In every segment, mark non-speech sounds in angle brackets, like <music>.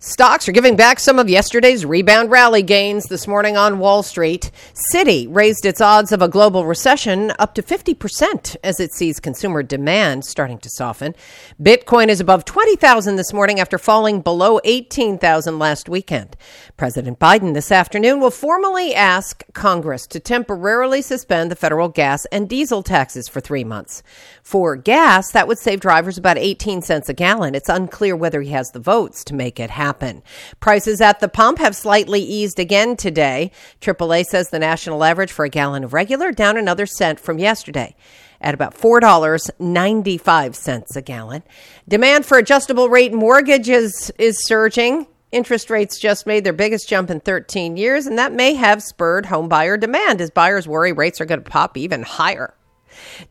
Stocks are giving back some of yesterday's rebound rally gains this morning on Wall Street. Citi raised its odds of a global recession up to 50% as it sees consumer demand starting to soften. Bitcoin is above 20,000 this morning after falling below 18,000 last weekend. President Biden this afternoon will formally ask Congress to temporarily suspend the federal gas and diesel taxes for 3 months. For gas, that would save drivers about 18 cents a gallon. It's unclear whether he has the votes to make it happen. Prices at the pump have slightly eased again today. AAA says the national average for a gallon of regular down another cent from yesterday at about $4.95 a gallon. Demand for adjustable rate mortgages is surging. Interest rates just made their biggest jump in 13 years, and that may have spurred home buyer demand as buyers worry rates are going to pop even higher.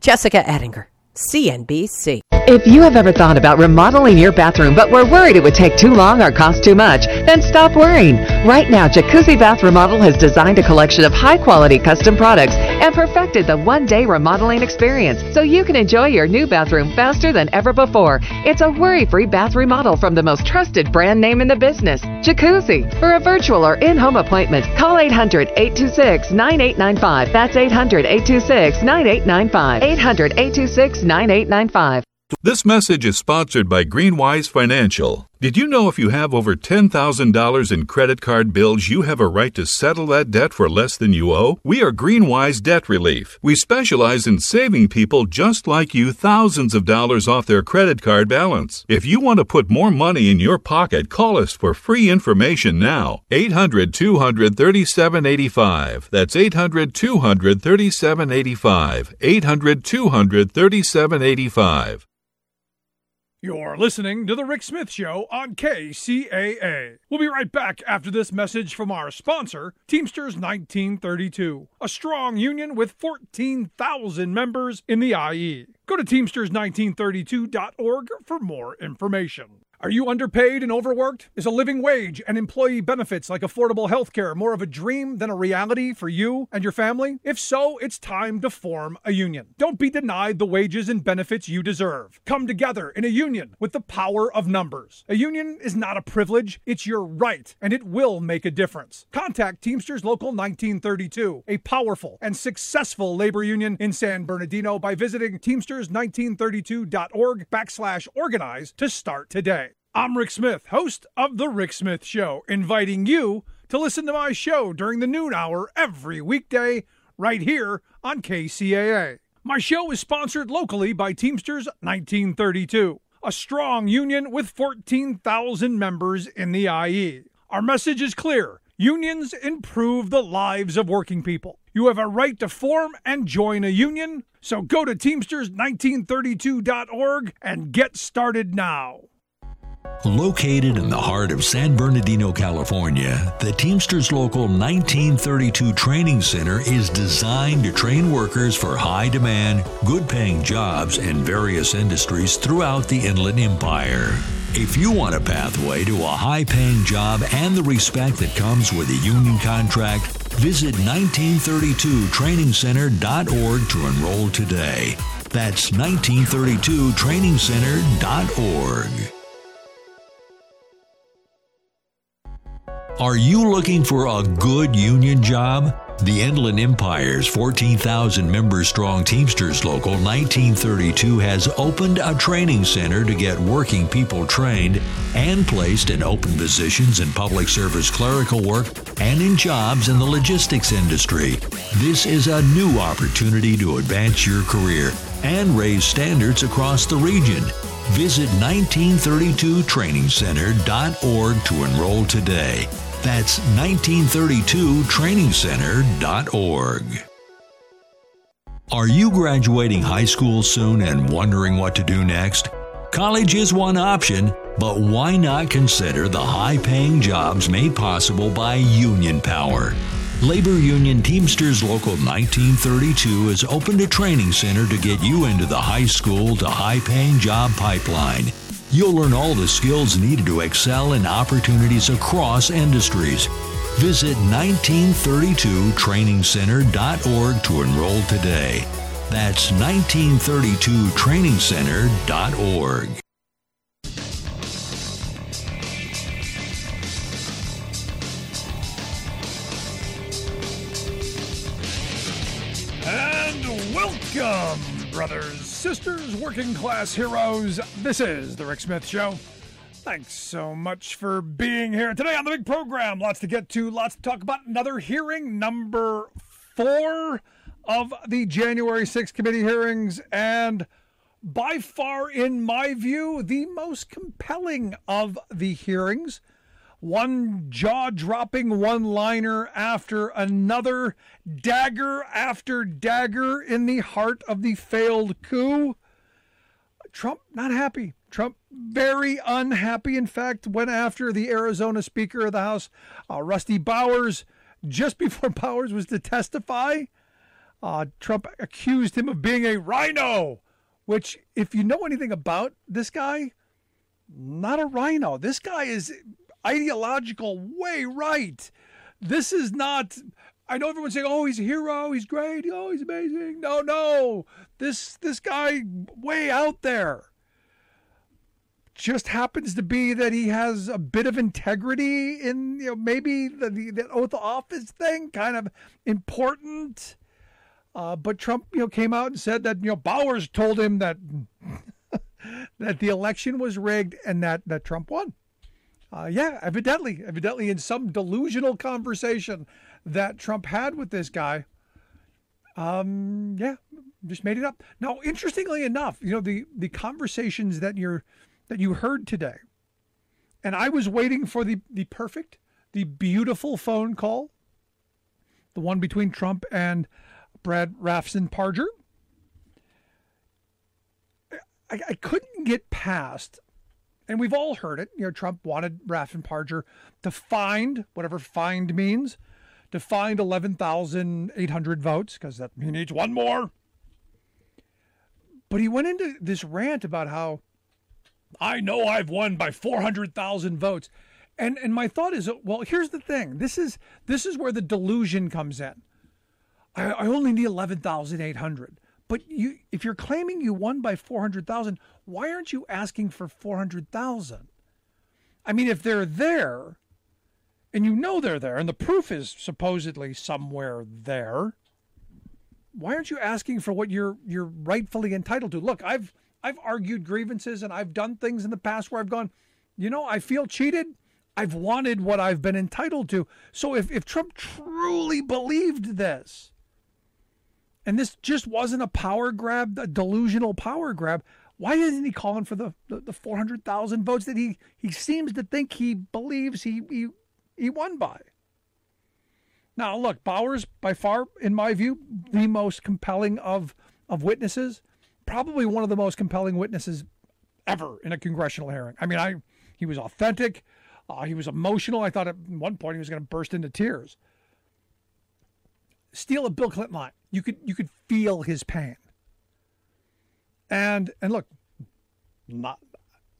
Jessica Ettinger, CNBC. If you have ever thought about remodeling your bathroom but were worried it would take too long or cost too much, then stop worrying. Right now, Jacuzzi Bath Remodel has designed a collection of high quality custom products and perfected the one day remodeling experience so you can enjoy your new bathroom faster than ever before. It's a worry free bath remodel from the most trusted brand name in the business, Jacuzzi. For a virtual or in home appointment, call 800 826 9895. That's 800 826 9895. 800 826 9895. This message is sponsored by Greenwise Financial. Did you know if you have over $10,000 in credit card bills, you have a right to settle that debt for less than you owe? We are Greenwise Debt Relief. We specialize in saving people just like you thousands of dollars off their credit card balance. If you want to put more money in your pocket, call us for free information now. 800 200 3785. That's 800 200 3785. 800 200 3785. You're listening to The Rick Smith Show on KCAA. We'll be right back after this message from our sponsor, Teamsters 1932, a strong union with 14,000 members in the IE. Go to Teamsters1932.org for more information. Are you underpaid and overworked? Is a living wage and employee benefits like affordable health care more of a dream than a reality for you and your family? If so, it's time to form a union. Don't be denied the wages and benefits you deserve. Come together in a union with the power of numbers. A union is not a privilege, it's your right, and it will make a difference. Contact Teamsters Local 1932, a powerful and successful labor union in San Bernardino by visiting teamsters1932.org backslash organize to start today. I'm Rick Smith, host of The Rick Smith Show, inviting you to listen to my show during the noon hour every weekday right here on KCAA. My show is sponsored locally by Teamsters 1932, a strong union with 14,000 members in the IE. Our message is clear. Unions improve the lives of working people. You have a right to form and join a union, so go to Teamsters1932.org and get started now. Located in the heart of San Bernardino, California, the Teamsters Local 1932 Training Center is designed to train workers for high demand, good paying jobs in various industries throughout the Inland Empire. If you want a pathway to a high paying job and the respect that comes with a union contract, visit 1932trainingcenter.org to enroll today. That's 1932trainingcenter.org. Are you looking for a good union job? The Inland Empire's 14,000 member strong Teamsters Local 1932 has opened a training center to get working people trained and placed in open positions in public service clerical work and in jobs in the logistics industry. This is a new opportunity to advance your career and raise standards across the region. Visit 1932trainingcenter.org to enroll today. That's 1932trainingcenter.org. Are you graduating high school soon and wondering what to do next? College is one option, but why not consider the high paying jobs made possible by Union Power? Labor Union Teamsters Local 1932 has opened a training center to get you into the high school to high paying job pipeline. You'll learn all the skills needed to excel in opportunities across industries. Visit 1932trainingcenter.org to enroll today. That's 1932trainingcenter.org. And welcome, brothers, sisters, working class heroes. This is The Rick Smith Show. Thanks so much for being here today on the big program. Lots to get to, lots to talk about. Another hearing, number four of the January 6th committee hearings, and by far, in my view, the most compelling of the hearings one jaw dropping one liner after another, dagger after dagger in the heart of the failed coup. Trump not happy. Trump very unhappy. In fact, went after the Arizona Speaker of the House, uh, Rusty Bowers, just before <laughs> Bowers was to testify. Uh, Trump accused him of being a rhino, which, if you know anything about this guy, not a rhino. This guy is ideological way right. This is not. I know everyone's saying, "Oh, he's a hero. He's great. Oh, he's amazing." No, no. This this guy way out there. Just happens to be that he has a bit of integrity in you know maybe the the, oath of office thing, kind of important. Uh, but Trump, you know, came out and said that you know Bowers told him that <laughs> that the election was rigged and that that Trump won. Uh, yeah, evidently, evidently, in some delusional conversation that Trump had with this guy. Um, yeah, just made it up. Now, interestingly enough, you know the the conversations that you're that you heard today, and I was waiting for the the perfect, the beautiful phone call, the one between Trump and Brad Raffensperger. I, I couldn't get past and we've all heard it. You know, Trump wanted Raffensperger to find whatever find means, to find 11,800 votes because that he needs one more. But he went into this rant about how I know I've won by 400,000 votes. And and my thought is, well, here's the thing. This is this is where the delusion comes in. I, I only need 11,800. But you, if you're claiming you won by 400,000, why aren't you asking for 400,000? I mean, if they're there, and you know they're there, and the proof is supposedly somewhere there, why aren't you asking for what you're you're rightfully entitled to? Look, I've I've argued grievances and I've done things in the past where I've gone, you know, I feel cheated. I've wanted what I've been entitled to. So if, if Trump truly believed this, and this just wasn't a power grab, a delusional power grab. Why isn't he calling for the, the, the 400,000 votes that he, he seems to think he believes he, he, he won by? Now, look, Bowers, by far, in my view, the most compelling of, of witnesses, probably one of the most compelling witnesses ever in a congressional hearing. I mean, I he was authentic, uh, he was emotional. I thought at one point he was going to burst into tears. Steal a Bill Clinton line you could you could feel his pain. And and look, not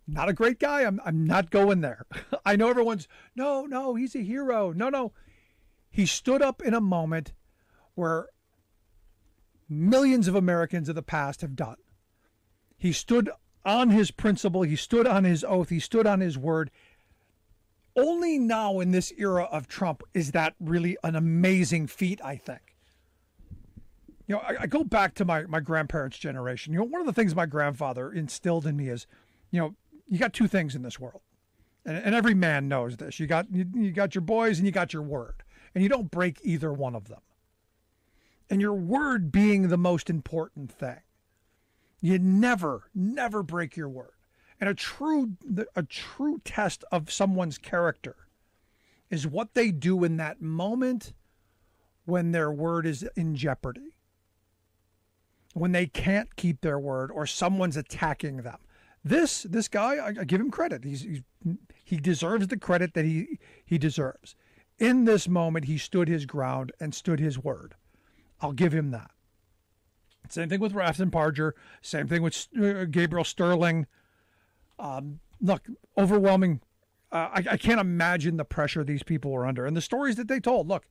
not a great guy. I'm I'm not going there. <laughs> I know everyone's no, no, he's a hero. No, no. He stood up in a moment where millions of Americans of the past have done. He stood on his principle, he stood on his oath, he stood on his word only now in this era of Trump is that really an amazing feat, I think. You know, I, I go back to my, my grandparents' generation. You know, one of the things my grandfather instilled in me is, you know, you got two things in this world. And, and every man knows this. You got you, you got your boys and you got your word. And you don't break either one of them. And your word being the most important thing. You never, never break your word. And a true a true test of someone's character is what they do in that moment when their word is in jeopardy. When they can't keep their word or someone's attacking them. This this guy, I, I give him credit. He's, he's he deserves the credit that he he deserves. In this moment, he stood his ground and stood his word. I'll give him that. Same thing with Raffensperger. Same thing with uh, Gabriel Sterling. Um, look, overwhelming. Uh, I, I can't imagine the pressure these people were under and the stories that they told. Look,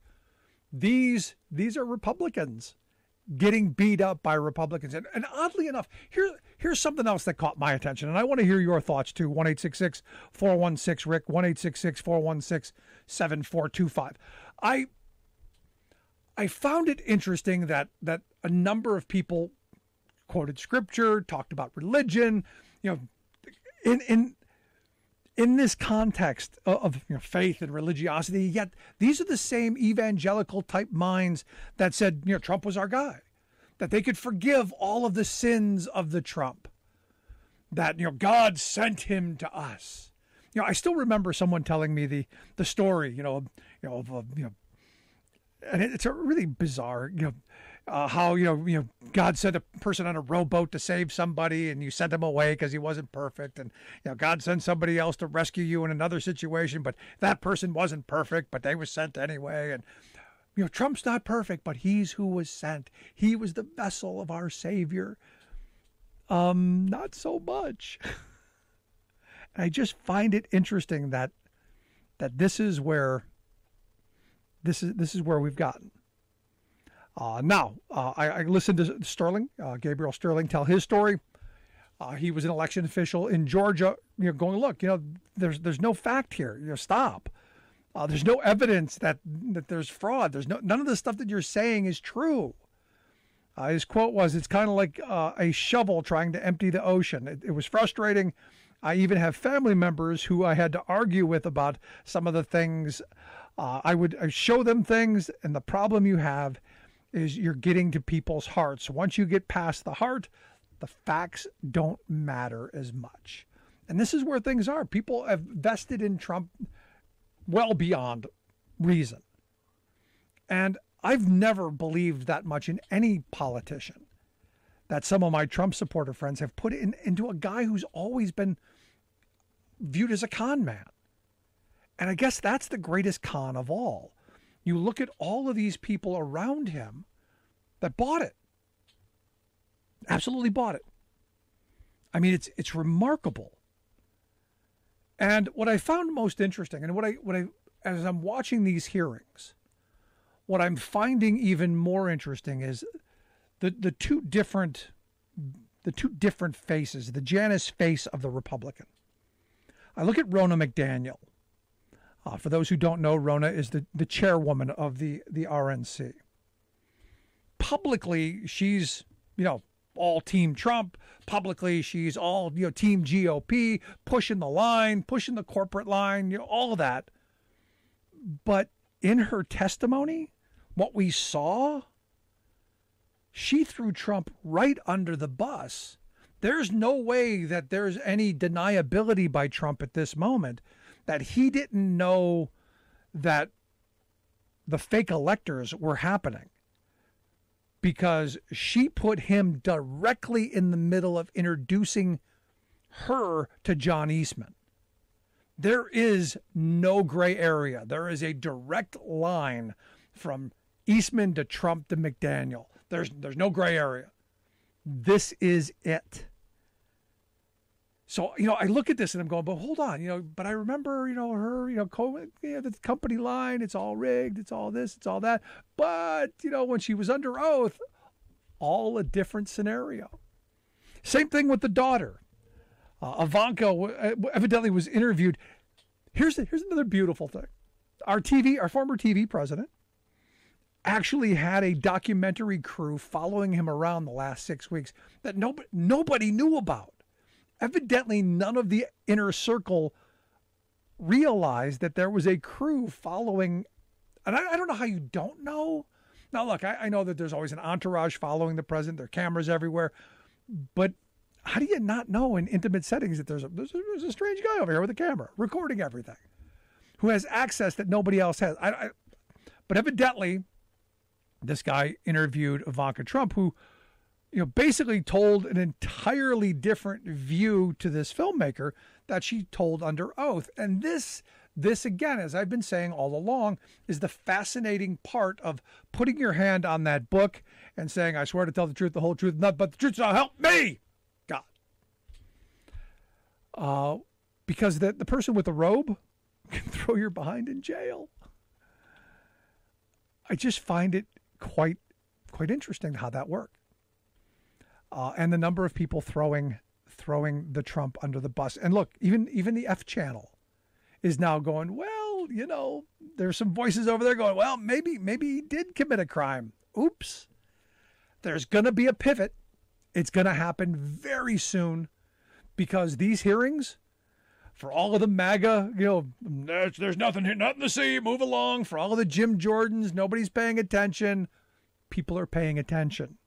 these these are Republicans getting beat up by Republicans. And, and oddly enough, here, here's something else that caught my attention, and I want to hear your thoughts too. 1 416 Rick, 1 416 7425. I I found it interesting that that a number of people quoted scripture, talked about religion, you know, in in in this context of you know, faith and religiosity, yet these are the same evangelical type minds that said, you know, Trump was our guy, that they could forgive all of the sins of the Trump, that you know God sent him to us. You know, I still remember someone telling me the the story, you know, you know, of a, you know and it's a really bizarre, you know, uh, how you know, you know, God sent a person on a rowboat to save somebody, and you sent him away because he wasn't perfect, and you know, God sent somebody else to rescue you in another situation, but that person wasn't perfect, but they were sent anyway, and you know, Trump's not perfect, but he's who was sent. He was the vessel of our Savior. Um, not so much. and <laughs> I just find it interesting that that this is where this is this is where we've gotten. Uh, now, uh, I, I, listened to Sterling, uh, Gabriel Sterling, tell his story. Uh, he was an election official in Georgia. You know, going look, you know, there's there's no fact here. You know, stop. Uh, there's no evidence that that there's fraud. There's no none of the stuff that you're saying is true. Uh, his quote was, "It's kind of like a shovel trying to empty the ocean." It, it was frustrating. I even have family members who I had to argue with about some of the things I would show them things, and the problem you have is you're getting to people's hearts. Once you get past the heart, the facts don't matter as much. And this is where things are. People have vested in Trump well beyond reason. And I've never believed that much in any politician that some of my Trump supporter friends have put in, into a guy who's always been viewed as a con man. And I guess that's the greatest con of all. You look at all of these people around him that bought it. Absolutely bought it. I mean, it's it's remarkable. And what I found most interesting, and what I what I as I'm watching these hearings, what I'm finding even more interesting is the the two different the two different faces, the Janus face of the Republican. I look at Ronna McDaniel, uh, for those who don't know, Ronna is the, the chairwoman of the, the RNC. Publicly, she's, you know, all team Trump. Publicly, she's all, you know, team GOP, pushing the line, pushing the corporate line, you know, all of that. But in her testimony, what we saw, she threw Trump right under the bus. There's no way that there's any deniability by Trump at this moment that he didn't know that the fake electors were happening because she put him directly in the middle of introducing her to John Eastman. There is no gray area. There is a direct line from Eastman to Trump to McDaniel. There's there's no gray area. This is it. So you know, I look at this and I'm going, but hold on, you know, but I remember, you know, her, you know, co- the company line, it's all rigged, it's all this, it's all that. But you know, when she was under oath, all a different scenario. Same thing with the daughter. Uh, Ivanka evidently was interviewed. Here's here's another beautiful thing. Our TV, our former TV president, actually had a documentary crew following him around the last six weeks that nobody nobody knew about. Evidently, none of the inner circle realized that there was a crew following. And I, I don't know how you don't know. Now, look, I, I know that there's always an entourage following the president. There are cameras everywhere, but how do you not know in intimate settings that there's a, there's a, there's a strange guy over here with a camera recording everything, who has access that nobody else has? I, I, but evidently, this guy interviewed Ivanka Trump, who, you know, basically told an entirely different view to this filmmaker that she told under oath. And this, this again, as I've been saying all along, is the fascinating part of putting your hand on that book and saying, "I swear to tell the truth, the whole truth, nothing but the truth." So help me, God. Uh, because the the person with the robe <laughs> can throw your behind in jail. I just find it quite quite interesting how that worked. Uh, and the number of people throwing throwing the Trump under the bus. And look, even even the F channel is now going, well, you know, there's some voices over there going, well, maybe maybe he did commit a crime. Oops. There's going to be a pivot. It's going to happen very soon because these hearings for all of the MAGA, you know, there's, there's nothing here, nothing to see, move along. For all of the Jim Jordans, nobody's paying attention. People are paying attention.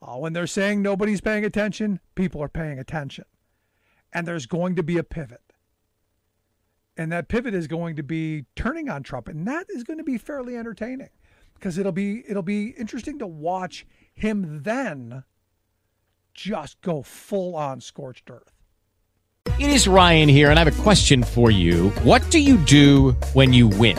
When they're saying nobody's paying attention, people are paying attention. And there's going to be a pivot. And that pivot is going to be turning on Trump. And that is going to be fairly entertaining because it'll be it'll be interesting to watch him then just go full on scorched earth. It is Ryan here, and I have a question for you. What do you do when you win?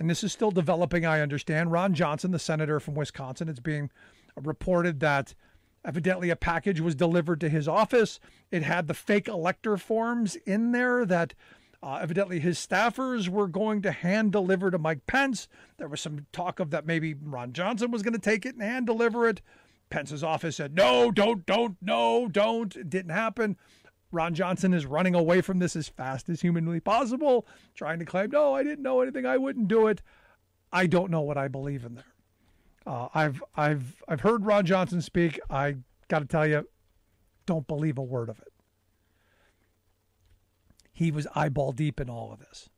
and this is still developing, I understand. Ron Johnson, the senator from Wisconsin, it's being reported that evidently a package was delivered to his office. It had the fake elector forms in there that uh, evidently his staffers were going to hand deliver to Mike Pence. There was some talk of that maybe Ron Johnson was going to take it and hand deliver it. Pence's office said, no, don't, don't, no, don't. It didn't happen. Ron Johnson is running away from this as fast as humanly possible, trying to claim, no, I didn't know anything. I wouldn't do it. I don't know what I believe in there. Uh, I've I've I've heard Ron Johnson speak. I got to tell you, don't believe a word of it. He was eyeball deep in all of this.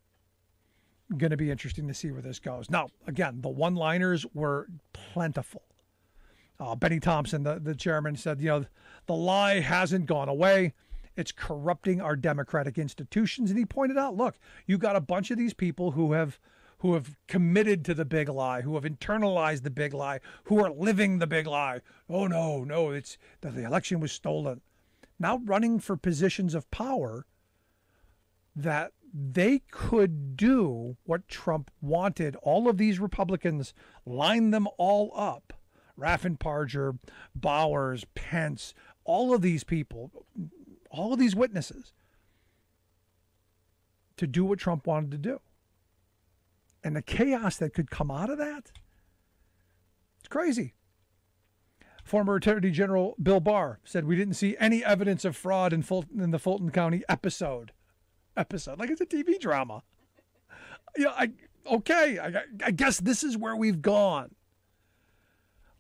Going to be interesting to see where this goes. Now, again, the one-liners were plentiful. Uh, Bennie Thompson, the, the chairman, said, you know, the lie hasn't gone away. It's corrupting our democratic institutions. And he pointed out, look, you got a bunch of these people who have who have committed to the big lie, who have internalized the big lie, who are living the big lie. Oh no, no, it's that the election was stolen. Now running for positions of power that they could do what Trump wanted. All of these Republicans line them all up. Raffin Raffensperger, Bowers, Pence, all of these people, all of these witnesses to do what Trump wanted to do and the chaos that could come out of that, it's crazy. Former Attorney General Bill Barr said we didn't see any evidence of fraud in Fulton in the Fulton County episode. Episode like it's a TV drama. Yeah, I okay. I, I guess this is where we've gone.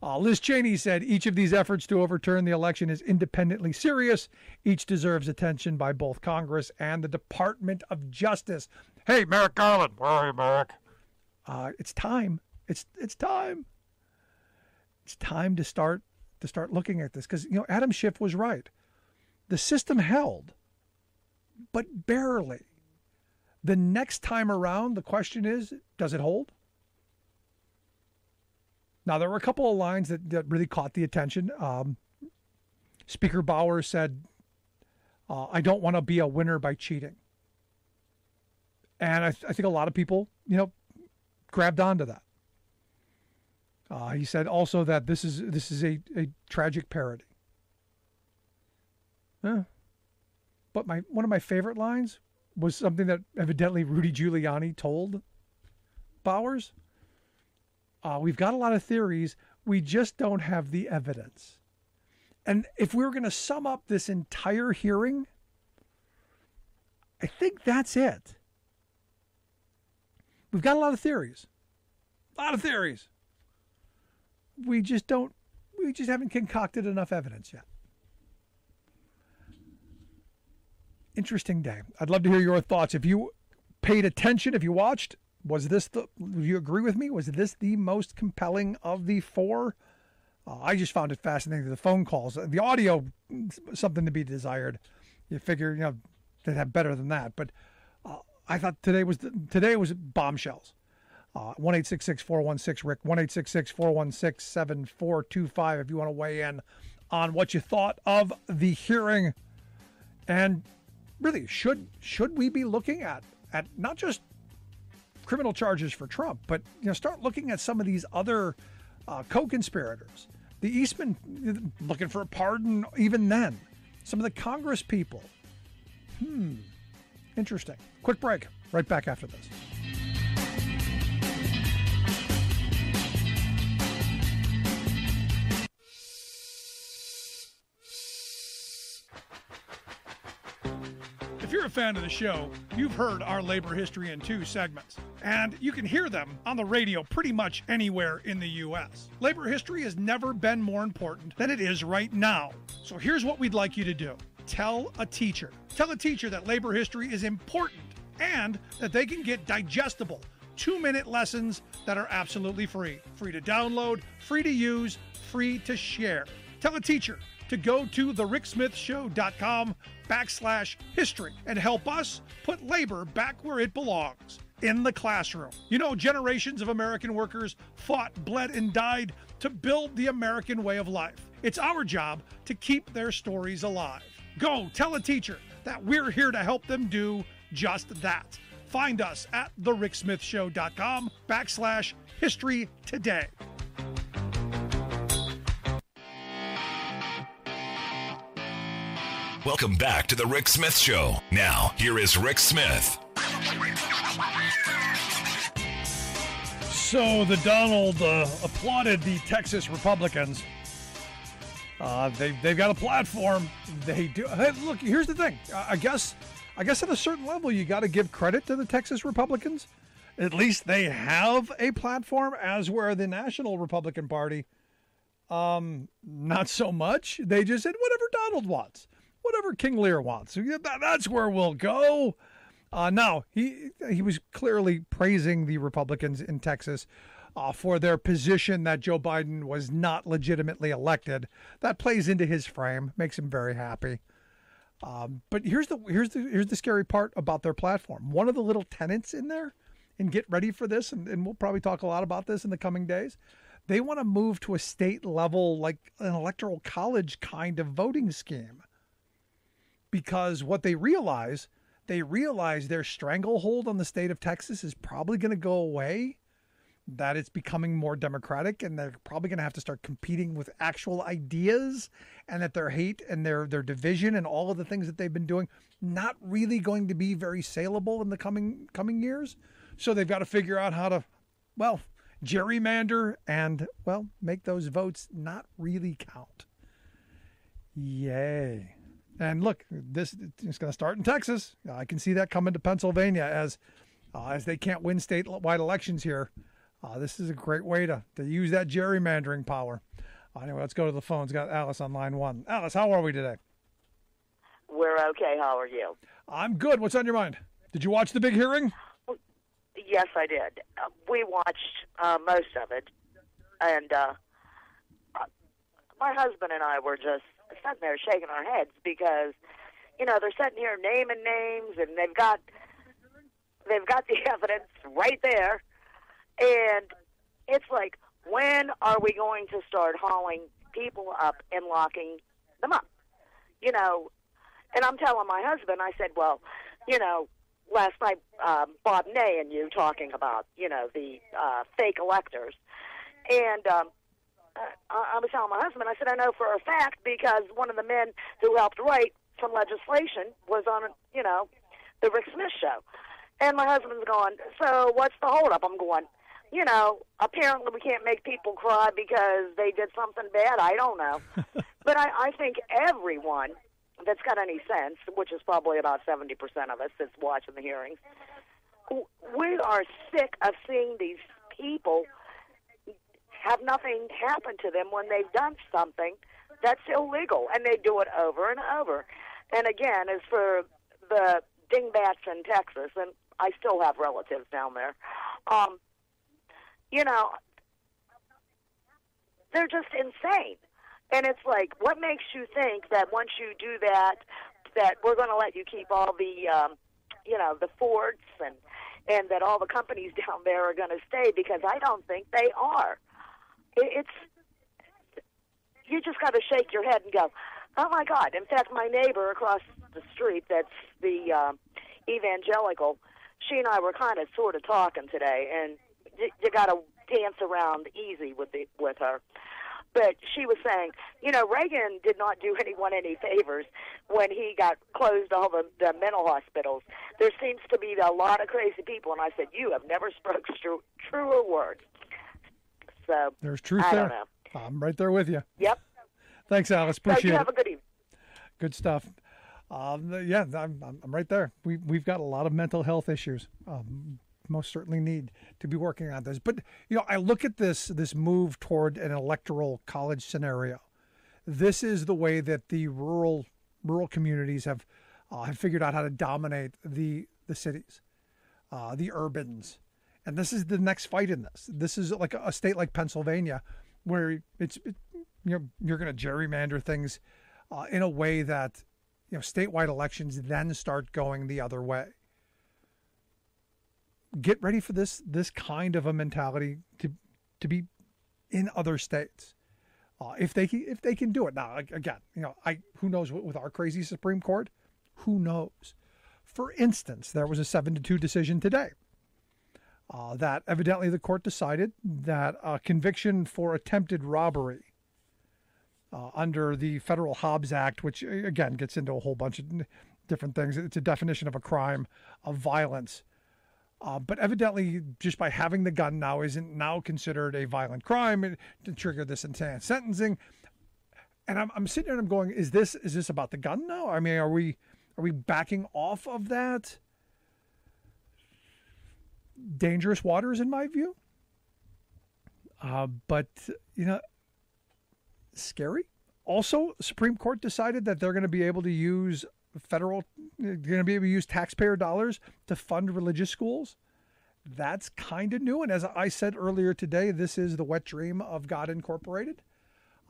Uh, Liz Cheney said each of these efforts to overturn the election is independently serious. Each deserves attention by both Congress and the Department of Justice. Hey, Merrick Garland, where are you, Merrick? uh, it's time. It's it's time. It's time to start to start looking at this because you know Adam Schiff was right. The system held, but barely. The next time around, the question is, does it hold? Now there were a couple of lines that, that really caught the attention. Um, Speaker Bauer said, uh, "I don't want to be a winner by cheating." And I, th- I think a lot of people, you know, grabbed onto that. Uh, he said also that this is this is a, a tragic parody. Yeah. But my one of my favorite lines was something that evidently Rudy Giuliani told Bowers. Uh, we've got a lot of theories. We just don't have the evidence. And if we were going to sum up this entire hearing, I think that's it. We've got a lot of theories. A lot of theories. We just don't, we just haven't concocted enough evidence yet. Interesting day. I'd love to hear your thoughts. If you paid attention, if you watched, was this the, do you agree with me? Was this the most compelling of the four? Uh, I just found it fascinating. The phone calls, the audio, something to be desired. You figure, you know, they'd have better than that. But uh, I thought today was today was bombshells. Uh, one eight six six four one six Rick one eight six six four one six seven four two five. If you want to weigh in on what you thought of the hearing, and really should should we be looking at at not just criminal charges for Trump, but you know start looking at some of these other uh, co-conspirators. The Eastman looking for a pardon even then. Some of the Congress people. Hmm. Interesting. Quick break. Right back after this. If you're a fan of the show, you've heard our labor history in two segments, and you can hear them on the radio pretty much anywhere in the U.S. Labor history has never been more important than it is right now. So here's what we'd like you to do tell a teacher. Tell a teacher that labor history is important and that they can get digestible two minute lessons that are absolutely free. Free to download, free to use, free to share. Tell a teacher to go to thericksmithshow.com backslash history and help us put labor back where it belongs in the classroom. You know, generations of American workers fought, bled, and died to build the American way of life. It's our job to keep their stories alive. Go tell a teacher that we're here to help them do just that. Find us at thericksmithshow.com backslash history today. Welcome back to the Rick Smith Show. Now, here is Rick Smith. So the Donald uh, applauded the Texas Republicans. Uh, they they've got a platform. They do. Hey, look, here's the thing. I guess I guess at a certain level, you got to give credit to the Texas Republicans. At least they have a platform, as where the National Republican Party, um, not so much. They just said whatever Donald wants whatever King Lear wants. That's where we'll go. Uh, now he he was clearly praising the Republicans in Texas uh, for their position that Joe Biden was not legitimately elected. That plays into his frame, makes him very happy. Um, but here's the here's the here's the scary part about their platform. One of the little tenants in there, and get ready for this, and, and we'll probably talk a lot about this in the coming days. They want to move to a state level, like an electoral college kind of voting scheme because what they realize, they realize their stranglehold on the state of Texas is probably going to go away, that it's becoming more democratic and they're probably going to have to start competing with actual ideas and that their hate and their their division and all of the things that they've been doing not really going to be very saleable in the coming coming years. So they've got to figure out how to well, gerrymander and well, make those votes not really count. Yay. And look, this is going to start in Texas. I can see that coming to Pennsylvania as uh, as they can't win statewide elections here. Uh, this is a great way to, to use that gerrymandering power. Uh, anyway, let's go to the phones. Got Alice on line one. Alice, how are we today? We're okay. How are you? I'm good. What's on your mind? Did you watch the big hearing? Yes, I did. Uh, we watched uh, most of it, and uh, my husband and I were just sitting there shaking our heads because, you know, they're sitting here naming names and they've got they've got the <laughs> evidence right there, and it's like, when are we going to start hauling people up and locking them up? You know, and I'm telling my husband, I said, well, you know, last night, um, Bob Ney and you talking about, you know, the uh, fake electors. And um, I, I was telling my husband, I said, I know for a fact because one of the men who helped write some legislation was on, you know, the Rick Smith show. And my husband's going, so what's the holdup? I'm going, you know, apparently we can't make people cry because they did something bad. I don't know. <laughs> but I, I think everyone that's got any sense, which is probably about 70% of us that's watching the hearings, we are sick of seeing these people have nothing happen to them when they've done something that's illegal, and they do it over and over. And again, as for the dingbats in Texas, and I still have relatives down there, um, you know, they're just insane. And it's like, what makes you think that once you do that, that we're going to let you keep all the, um, you know, the forts and and that all the companies <laughs> down there are going to stay? Because I don't think they are. It, it's you just got to shake your head and go, oh my God. In fact, my neighbor across the street, that's the uh, evangelical, she and I were kind of sort of talking today, and you, you got to dance around easy with the with her. But she was saying, you know, Reagan did not do <laughs> anyone any favors when he got closed all the, the mental hospitals. There seems to be a lot of crazy people, and I said, you have never spoke tru- truer words. So There's truth I there. don't know. I'm right there with you. Yep. Thanks, Alice. So Appreciate you it. have a good evening. Good stuff. Um, yeah, I'm, I'm I'm right there. We we've got a lot of mental health issues. Um, most certainly need to be working on this. But you know, I look at this this move toward an electoral college scenario. This is the way that the rural rural communities have uh, have figured out how to dominate the the cities, uh, the urbans, and this is the next fight in this. This is like a state like Pennsylvania, where it's it, you're you're going to gerrymander things uh, in a way that you know statewide elections then start going the other way. Get ready for this this kind of a mentality to to be in other states. Uh, if they if they can do it now, again, you know, I who knows with our crazy Supreme Court, who knows? For instance, there was a seven to two decision today uh, that evidently the court decided that a conviction for attempted robbery uh, under the Federal Hobbs Act, which again gets into a whole bunch of different things. It's a definition of a crime of violence. Uh, but evidently, just by having the gun now isn't now considered a violent crime to trigger this intense sentencing. And I'm, I'm sitting there and I'm going, is this is this about the gun now? I mean, are we are we backing off of that? Dangerous waters, in my view. Uh, but you know, scary. Also, Supreme Court decided that they're going to be able to use federal, they're going to be able to use taxpayer dollars to fund religious schools. That's kind of new. And as I said earlier today, this is the wet dream of God Incorporated.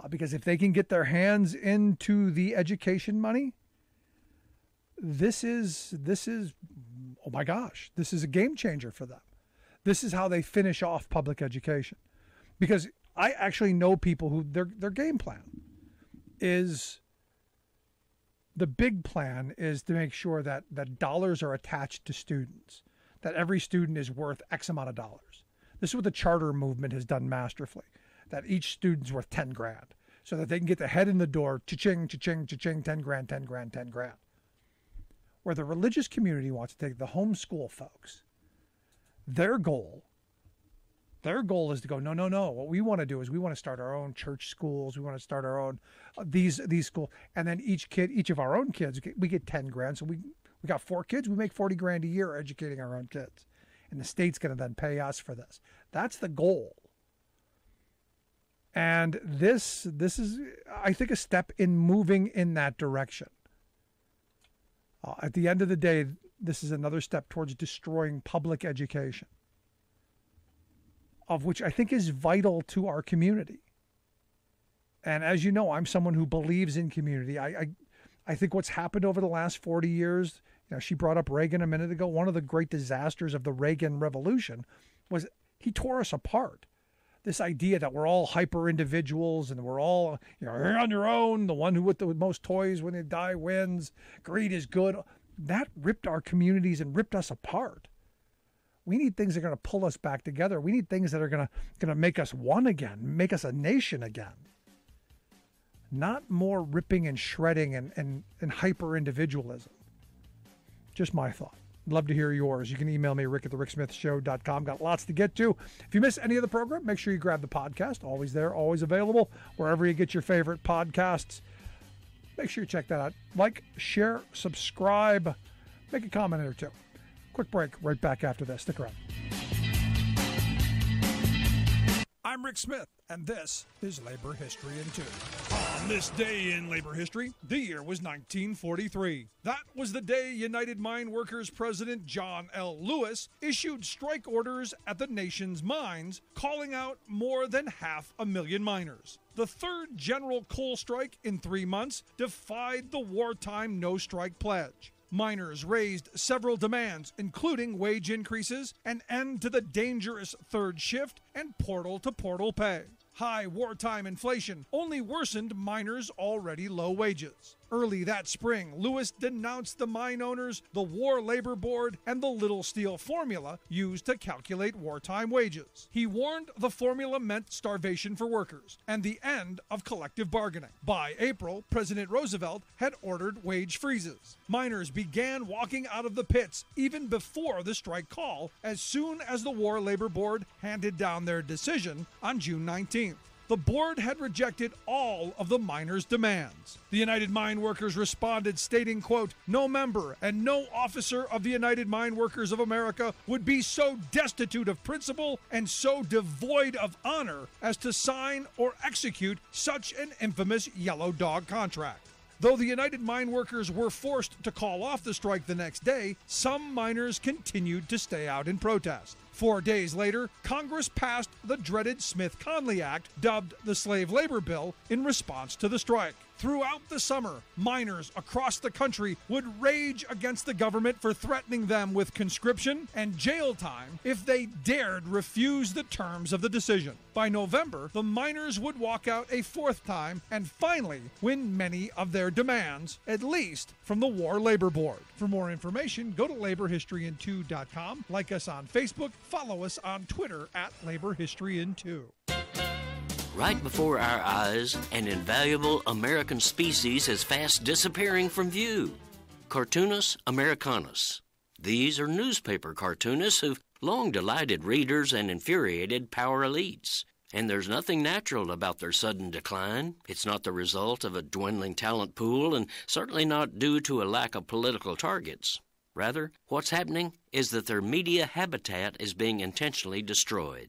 Uh, because if they can get their hands into the education money, this is this is oh my gosh, this is a game changer for them. This is how they finish off public education. Because I actually know people who their their game plan is the big plan is to make sure that that dollars are attached to students, that every student is worth X amount of dollars. This is what the charter movement has done masterfully. That each student's worth ten grand, so that they can get the head in the door, cha-ching, cha-ching, cha-ching, ten grand, ten grand, ten grand. Where the religious community wants to take the homeschool folks, their goal their goal is to go no no no. What we want to do is we want to start our own church schools. We want to start our own uh, these these schools and then each kid each of our own kids we get 10 grand. So we we got four kids. We make 40 grand a year educating our own kids. And the state's going to then pay us for this. That's the goal. And this this is i think a step in moving in that direction uh, at the end of the day this is another step towards destroying public education of which I think is vital to our community. And as you know, I'm someone who believes in community. I, I, I think what's happened over the last 40 years, you know, she brought up Reagan a minute ago. One of the great disasters of the Reagan Revolution was he tore us apart. This idea that we're all hyper individuals and we're all, you know, on your own. The one who with the most toys when they die wins. Greed is good. that ripped our communities and ripped us apart. We need things that are going to pull us back together. We need things that are going to going to make us one again, make us a nation again. Not more ripping and shredding and, and, and hyper individualism. Just my thought. Love to hear yours. You can email me, rick at the ricksmithshow.com. Got lots to get to. If you miss any of the program, make sure you grab the podcast. Always there, always available, wherever you get your favorite podcasts. Make sure you check that out. Like, share, subscribe, make a comment or two. Quick break, right back after this. Stick around. I'm Rick Smith, and this is Labor History in Two. On this day in labor history, the year was 1943. That was the day United Mine Workers President John L. Lewis issued strike orders at the nation's mines, calling out more than half a million miners. The third general coal strike in three months defied the wartime no strike pledge. Miners raised several demands, including wage increases, an end to the dangerous third shift, and portal to portal pay. High wartime inflation only worsened miners' already low wages. Early that spring, Lewis denounced the mine owners, the War Labor Board, and the Little Steel formula used to calculate wartime wages. He warned the formula meant starvation for workers and the end of collective bargaining. By April, President Roosevelt had ordered wage freezes. Miners began walking out of the pits even before the strike call as soon as the War Labor Board handed down their decision on June 19th the board had rejected all of the miners' demands. The United Mine Workers responded stating, quote, "No member and no officer of the United Mine Workers of America would be so destitute of principle and so devoid of honor as to sign or execute such an infamous yellow dog contract." Though the United Mine Workers were forced to call off the strike the next day, some miners continued to stay out in protest. Four days later, Congress passed the dreaded Smith Connally Act, dubbed the Slave Labor Bill, in response to the strike. Throughout the summer, miners across the country would rage against the government for threatening them with conscription and jail time if they dared refuse the terms of the decision. By November, the miners would walk out a fourth time and finally win many of their demands, at least from the War Labor Board. For more information, go to laborhistoryin2.com, like us on Facebook, follow us on Twitter at laborhistoryin2. Right before our eyes, an invaluable American species is fast disappearing from view Cartoonus americanus. These are newspaper cartoonists who've long delighted readers and infuriated power elites. And there's nothing natural about their sudden decline. It's not the result of a dwindling talent pool, and certainly not due to a lack of political targets. Rather, what's happening is that their media habitat is being intentionally destroyed.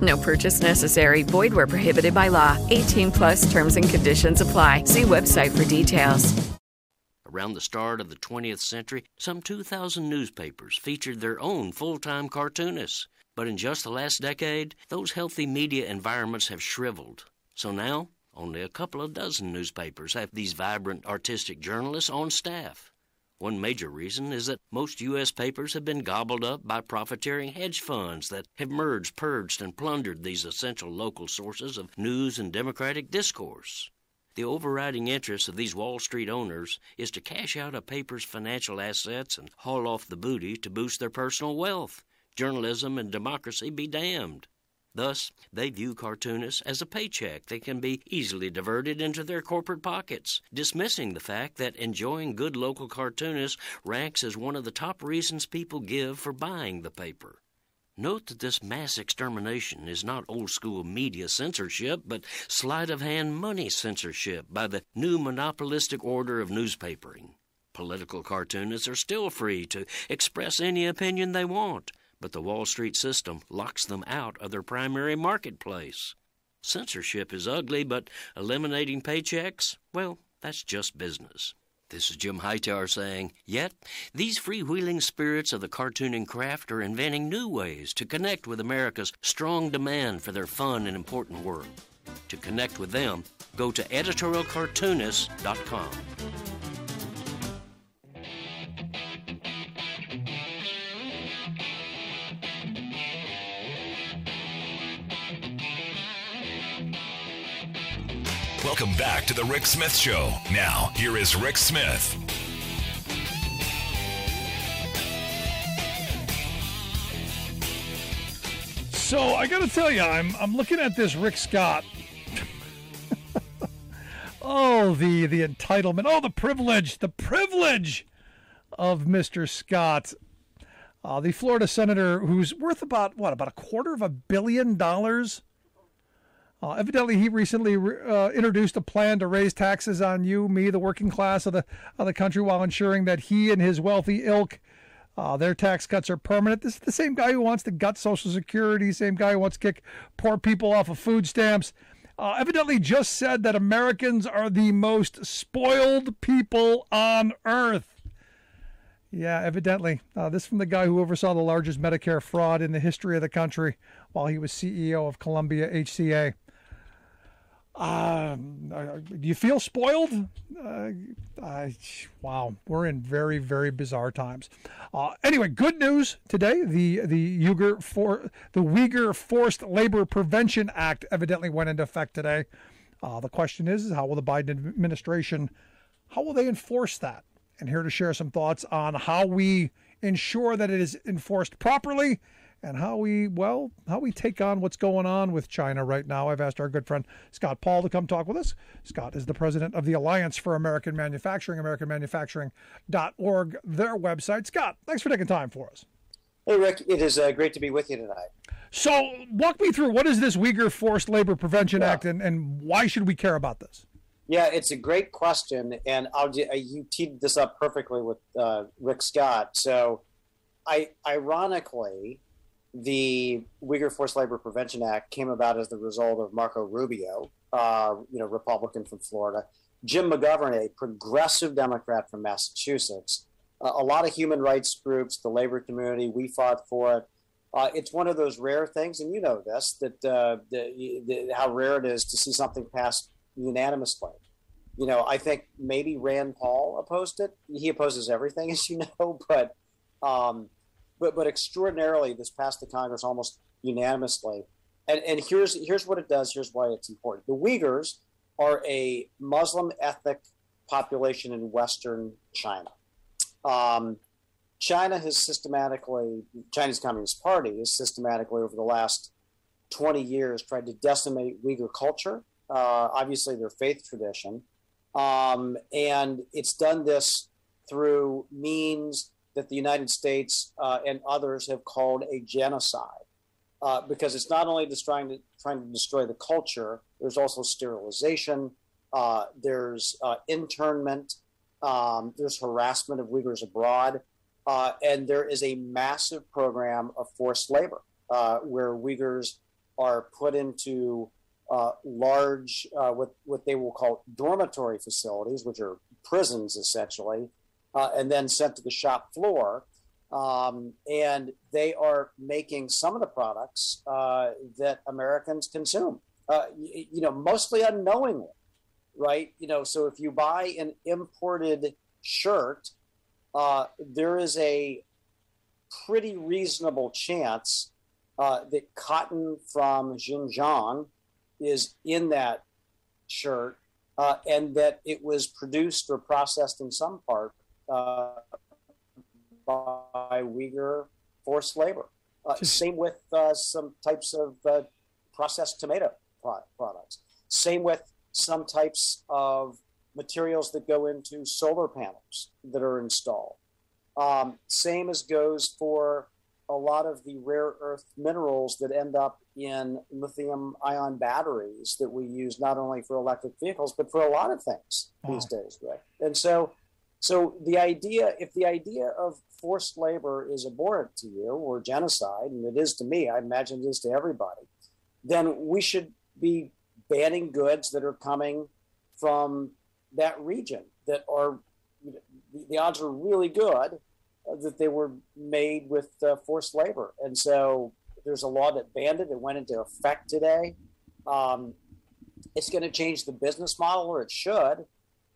No purchase necessary. Void where prohibited by law. 18 plus terms and conditions apply. See website for details. Around the start of the 20th century, some 2,000 newspapers featured their own full time cartoonists. But in just the last decade, those healthy media environments have shriveled. So now, only a couple of dozen newspapers have these vibrant artistic journalists on staff. One major reason is that most U.S. papers have been gobbled up by profiteering hedge funds that have merged, purged, and plundered these essential local sources of news and democratic discourse. The overriding interest of these Wall Street owners is to cash out a paper's financial assets and haul off the booty to boost their personal wealth. Journalism and democracy be damned. Thus, they view cartoonists as a paycheck that can be easily diverted into their corporate pockets, dismissing the fact that enjoying good local cartoonists ranks as one of the top reasons people give for buying the paper. Note that this mass extermination is not old school media censorship, but sleight of hand money censorship by the new monopolistic order of newspapering. Political cartoonists are still free to express any opinion they want, but the Wall Street system locks them out of their primary marketplace. Censorship is ugly, but eliminating paychecks, well, that's just business. This is Jim Hightower saying, Yet, these freewheeling spirits of the cartooning craft are inventing new ways to connect with America's strong demand for their fun and important work. To connect with them, go to editorialcartoonist.com. Welcome back to the Rick Smith Show. Now, here is Rick Smith. So I got to tell you, I'm I'm looking at this Rick Scott. <laughs> oh, the the entitlement, oh, the privilege, the privilege of Mr. Scott, uh, the Florida senator who's worth about what about a quarter of a billion dollars. Uh, evidently, he recently uh, introduced a plan to raise taxes on you, me, the working class of the of the country, while ensuring that he and his wealthy ilk uh, their tax cuts are permanent. This is the same guy who wants to gut Social Security, same guy who wants to kick poor people off of food stamps. Uh, evidently, just said that Americans are the most spoiled people on earth. Yeah, evidently. Uh, this from the guy who oversaw the largest Medicare fraud in the history of the country while he was CEO of Columbia HCA. Um, uh, do you feel spoiled? Uh, wow, we're in very, very bizarre times. Uh, anyway, good news today. The the Uyghur for the Uyghur Forced Labor Prevention Act evidently went into effect today. Uh, the question is, is how will the Biden administration, how will they enforce that? And here to share some thoughts on how we ensure that it is enforced properly and how we well how we take on what's going on with China right now. I've asked our good friend Scott Paul to come talk with us. Scott is the president of the Alliance for American Manufacturing, AmericanManufacturing.org, their website. Scott, thanks for taking time for us. Hey Rick, it is uh, great to be with you tonight. So, walk me through what is this Uyghur Forced Labor Prevention yeah. Act, and, and why should we care about this? Yeah, it's a great question, and I'll, uh, you teed this up perfectly with uh, Rick Scott. So, I ironically, the Uyghur Forced Labor Prevention Act came about as the result of Marco Rubio, uh, you know, Republican from Florida, Jim McGovern, a progressive Democrat from Massachusetts, uh, a lot of human rights groups, the labor community, we fought for it. Uh, it's one of those rare things, and you know this, that uh, the, the, how rare it is to see something passed unanimously. You know, I think maybe Rand Paul opposed it. He opposes everything, <laughs> as you know, but um, but but extraordinarily, this passed the Congress almost unanimously. And and here's here's what it does. Here's why it's important. The Uyghurs are a Muslim ethnic population in Western China. Um, China has systematically, Chinese Communist Party has systematically over the last 20 years tried to decimate Uyghur culture, uh, obviously their faith tradition. Um, and it's done this through means that the United States uh, and others have called a genocide. Uh, because it's not only just trying to trying to destroy the culture. There's also sterilization. Uh, there's uh, internment. Um, there's harassment of Uyghurs abroad, uh, and there is a massive program of forced labor uh, where Uyghurs are put into large what what they will call dormitory facilities, which are prisons essentially, uh, and then sent to the shop floor. Um, and they are making some of the products uh, that Americans consume, uh, you, you, know, mostly unknowingly, right? You know, so if you buy an imported shirt, uh, there is a pretty reasonable chance uh, that cotton from Xinjiang is in that shirt uh, and that it was produced or processed in some part uh, by Uyghur forced labor. Uh, same with uh, some types of uh, processed tomato pro- products. Same with some types of materials that go into solar panels that are installed. Um, same as goes for a lot of the rare earth minerals that end up in lithium ion batteries that we use not only for electric vehicles, but for a lot of things wow. these days, right? And so so the idea, if the idea of forced labor is abhorrent to you or genocide, and it is to me, I imagine it is to everybody, then we should be banning goods that are coming from that region that are the, odds are really good that they were made with uh, forced labor. And so there's a law that banned it. It went into effect today. Um, it's going to change the business model, or it should,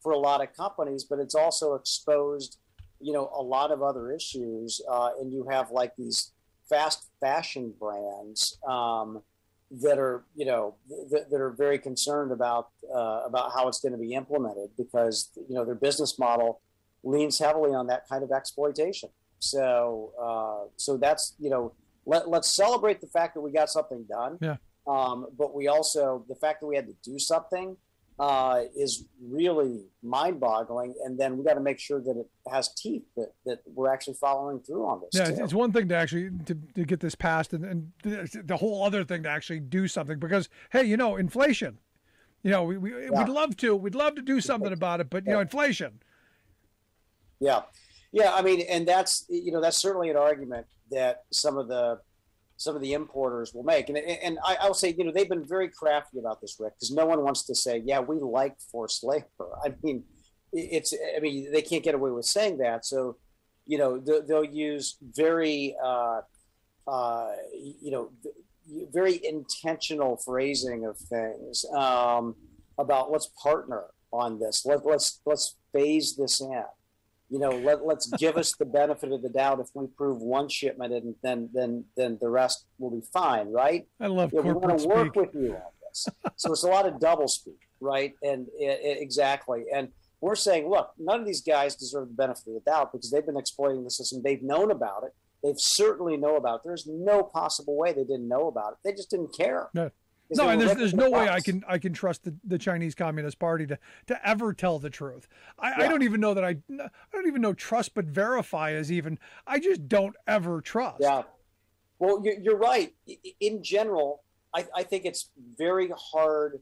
for a lot of companies. But it's also exposed, you know, a lot of other issues. Uh, and you have like these fast fashion brands um, that are, you know, th- that are very concerned about uh, about how it's going to be implemented because you know their business model leans heavily on that kind of exploitation. So, uh, so that's you know, let, let's celebrate the fact that we got something done. Yeah. Um, but we also the fact that we had to do something uh, is really mind-boggling, and then we got to make sure that it has teeth that, that we're actually following through on this. Yeah, too. it's one thing to actually to, to get this passed, and, and the whole other thing to actually do something. Because hey, you know, inflation. You know, we, we we'd love to we'd love to do something about it, but you know, inflation. Yeah, yeah. I mean, and that's you know that's certainly an argument that some of the some of the importers will make, and and I, I'll say you know they've been very crafty about this, Rick, because no one wants to say, yeah, we like forced labor. <laughs> I mean, it's I mean they can't get away with saying that, so you know they'll, they'll use very uh, uh, you know very intentional phrasing of things um, about let's partner on this. Let, let's let's phase this in you know, let, let's give us the benefit of the doubt if we prove one shipment and then then then the rest will be fine, right? I love yeah, we want to work with you on this. so it's a lot of double speak, right? And i i exactly, and we're saying, look, none of these guys deserve the benefit of the doubt because they've been exploiting the system. They've known about it. They've certainly know about it. There's no possible way they didn't know about it. They just didn't care. No. No, and there's, there's the no way I can I can trust the, the Chinese Communist Party to, to ever tell the truth. I, I don't even know that I I don't even know trust but verify is even I just don't ever trust. Yeah. Well, you're, you're right. In general, I, I think it's very hard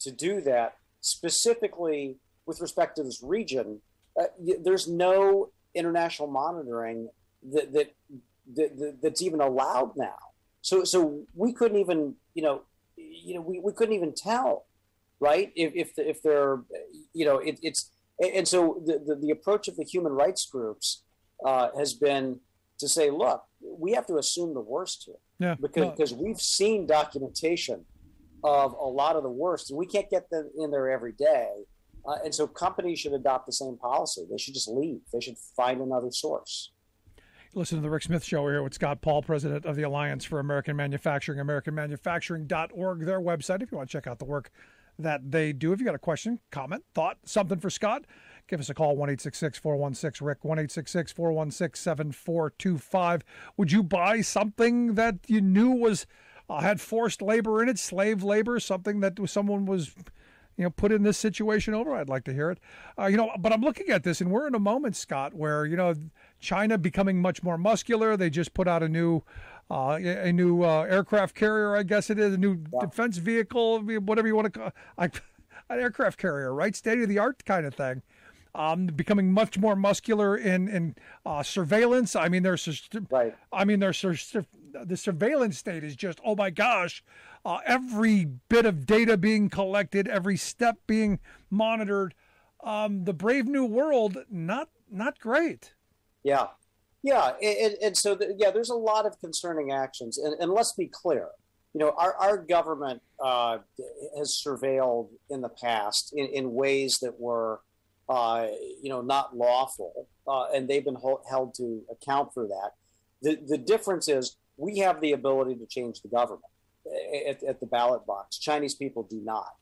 to do that, specifically with respect to this region. Uh, there's no international monitoring that, that, that that's even allowed now. So, so we couldn't even, you know, you know, we, we couldn't even tell, right? If if, the, if they're, you know, it, it's and so the, the the approach of the human rights groups uh, has been to say, look, we have to assume the worst here Yeah. because because we've seen documentation of a lot of the worst, and we can't get them in there every day. Uh, and so companies should adopt the same policy. They should just leave. They should find another source. Listen to the Rick Smith Show here with Scott Paul, president of the Alliance for American Manufacturing, AmericanManufacturing.org, their website, if you want to check out the work that they do. If you got a question, comment, thought, something for Scott, give us a call, 1 416 Rick, 1 416 7425. Would you buy something that you knew was uh, had forced labor in it, slave labor, something that someone was you know, put in this situation over. I'd like to hear it. Uh, you know, but I'm looking at this, and we're in a moment, Scott, where you know China becoming much more muscular. They just put out a new. Uh, a new uh, aircraft carrier, I guess it is, a new defense vehicle, whatever you want to call I, <laughs> an aircraft carrier, right? State of the art kind of thing. Um, becoming much more muscular in in uh, surveillance. I mean, there's right. I mean, there's the surveillance state is just oh my gosh, uh, every bit of data being collected, every step being monitored. Um, the brave new world, not not great. Yeah, yeah, and, and so the, yeah, there's a lot of concerning actions, and, and let's be clear. You know, our, our government uh, has surveilled in the past in, in ways that were, uh, you know, not lawful, uh, and they've been held to account for that. The the difference is we have the ability to change the government at, at the ballot box. Chinese people do not.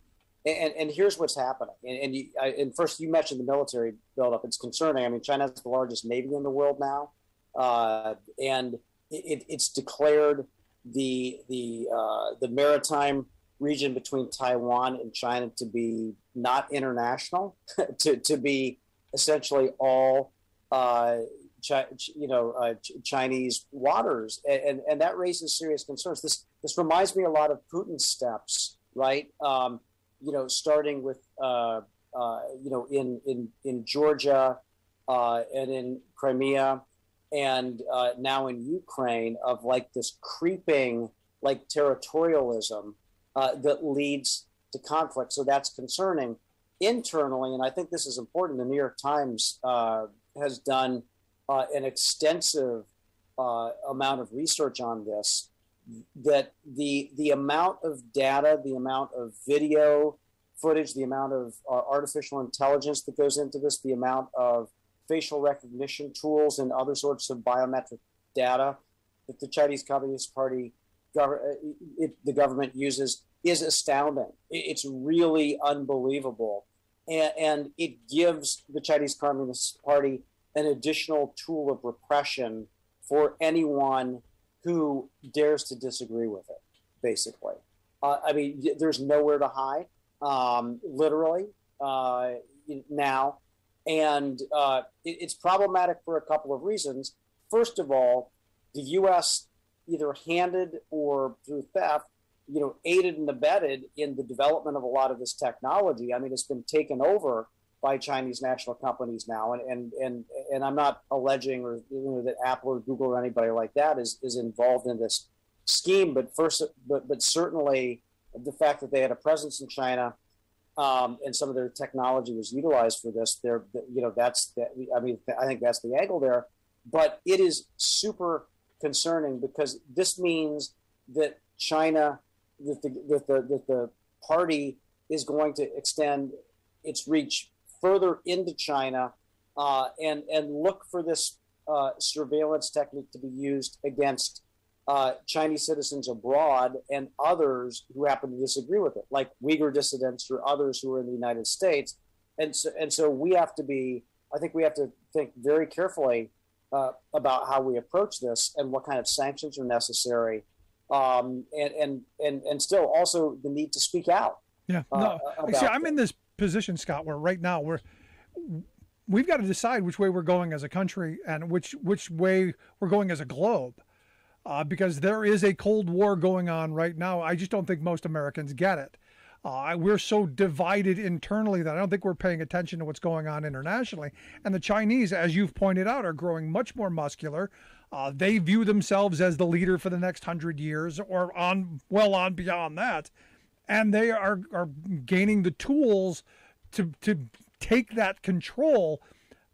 And, and here's what's happening. And, and, you, I, and first, you mentioned the military buildup. It's concerning. I mean, China has the largest navy in the world now, uh, and it, it's declared the the uh, the maritime region between Taiwan and China to be not international, <laughs> to to be essentially all uh, chi- you know uh, ch- Chinese waters, and, and and that raises serious concerns. This this reminds me a lot of Putin's steps, right? Um, you know, starting with uh, uh, you know in in in Georgia uh, and in Crimea, and uh, now in Ukraine, of like this creeping like territorialism uh, that leads to conflict. So that's concerning. internally, and I think this is important. The New York Times has done uh, an extensive uh, amount of research on this. That the the amount of data, the amount of video footage, the amount of uh, artificial intelligence that goes into this, the amount of facial recognition tools and other sorts of biometric data that the Chinese Communist Party gov- it, the government uses is astounding. It's really unbelievable. And, and, it gives the Chinese Communist Party an additional tool of repression for anyone who dares to disagree with it, basically. Uh, I mean, there's nowhere to hide, um, literally, uh, now. And uh, it, it's problematic for a couple of reasons. First of all, the U.S. either handed or through theft, you know, aided and abetted in the development of a lot of this technology. I mean, it's been taken over by Chinese national companies now, and and and, and I'm not alleging or you know, that Apple or Google or anybody like that is is involved in this scheme, but first, but but certainly the fact that they had a presence in China. Um, and some of their technology was utilized for this. There, you know, that's. The, I mean, I think that's the angle there. But it is super concerning because this means that China, that the, that the, that the party is going to extend its reach further into China uh, and, and look for this uh, surveillance technique to be used against uh, Chinese citizens abroad and others who happen to disagree with it, like Uyghur dissidents or others who are in the United States. And so, and so we have to be, I think we have to think very carefully uh, about how we approach this and what kind of sanctions are necessary, um, and, and and and still also the need to speak out. Yeah, uh, see, I'm in this position, Scott, where right now we're we've got to decide which way we're going as a country and which which way we're going as a globe. Uh, because there is a Cold War going on right now. I just don't think most Americans get it. Uh, we're so divided internally that I don't think we're paying attention to what's going on internationally. And the Chinese, as you've pointed out, are growing much more muscular. Uh, they view themselves as the leader for the next hundred years, or on well on beyond that, and they are are gaining the tools to to take that control.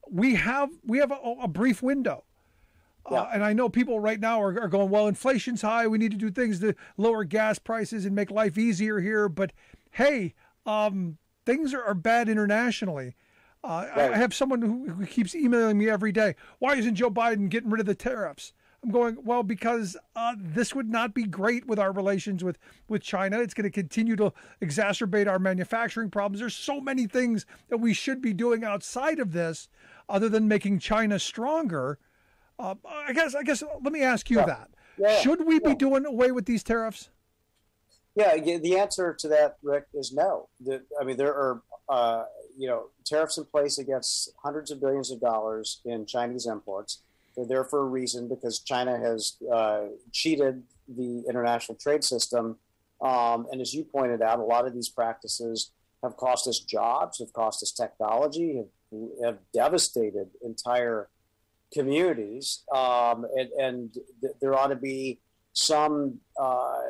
We have we have a, a brief window. Yeah. Uh, and I know people right now are, are going, well, inflation's high. We need to do things to lower gas prices and make life easier here. But hey, um, things are, are, bad internationally. Uh, right. I, I, have someone who, who, keeps emailing me every day. Why isn't Joe Biden getting rid of the tariffs? I'm going well because uh, this would not be great with our relations with with China. It's going to continue to exacerbate our manufacturing problems. There's so many things that we should be doing outside of this, other than making China stronger. Uh, I guess. I guess. Let me ask you yeah. that. Yeah. Should we be doing away with these tariffs? Yeah, the answer to that, Rick, is no. The, I mean, there are uh, you know tariffs in place against hundreds of billions of dollars in Chinese imports. They're there for a reason because China has uh, cheated the international trade system, um, and as you pointed out, a lot of these practices have cost us jobs, have cost us technology, have, have devastated entire communities, um, and, and th- there ought to be some uh,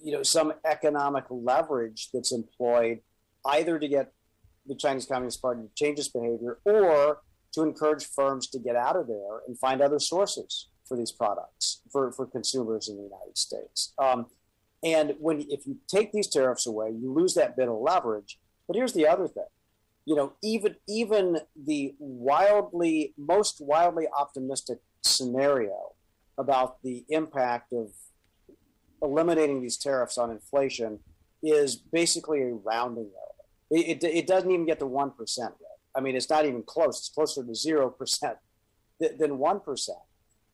you know some economic leverage that's employed either to get the Chinese Communist Party to change its behavior or to encourage firms to get out of there and find other sources for these products for, for consumers in the United States. Um, and when if you take these tariffs away, you lose that bit of leverage. But here's the other thing. You know, even even the wildly most wildly optimistic scenario about the impact of eliminating these tariffs on inflation is basically a rounding error. It, it, it doesn't even get to 1%. Right? I mean, it's not even close. It's closer to 0% <laughs> than 1%.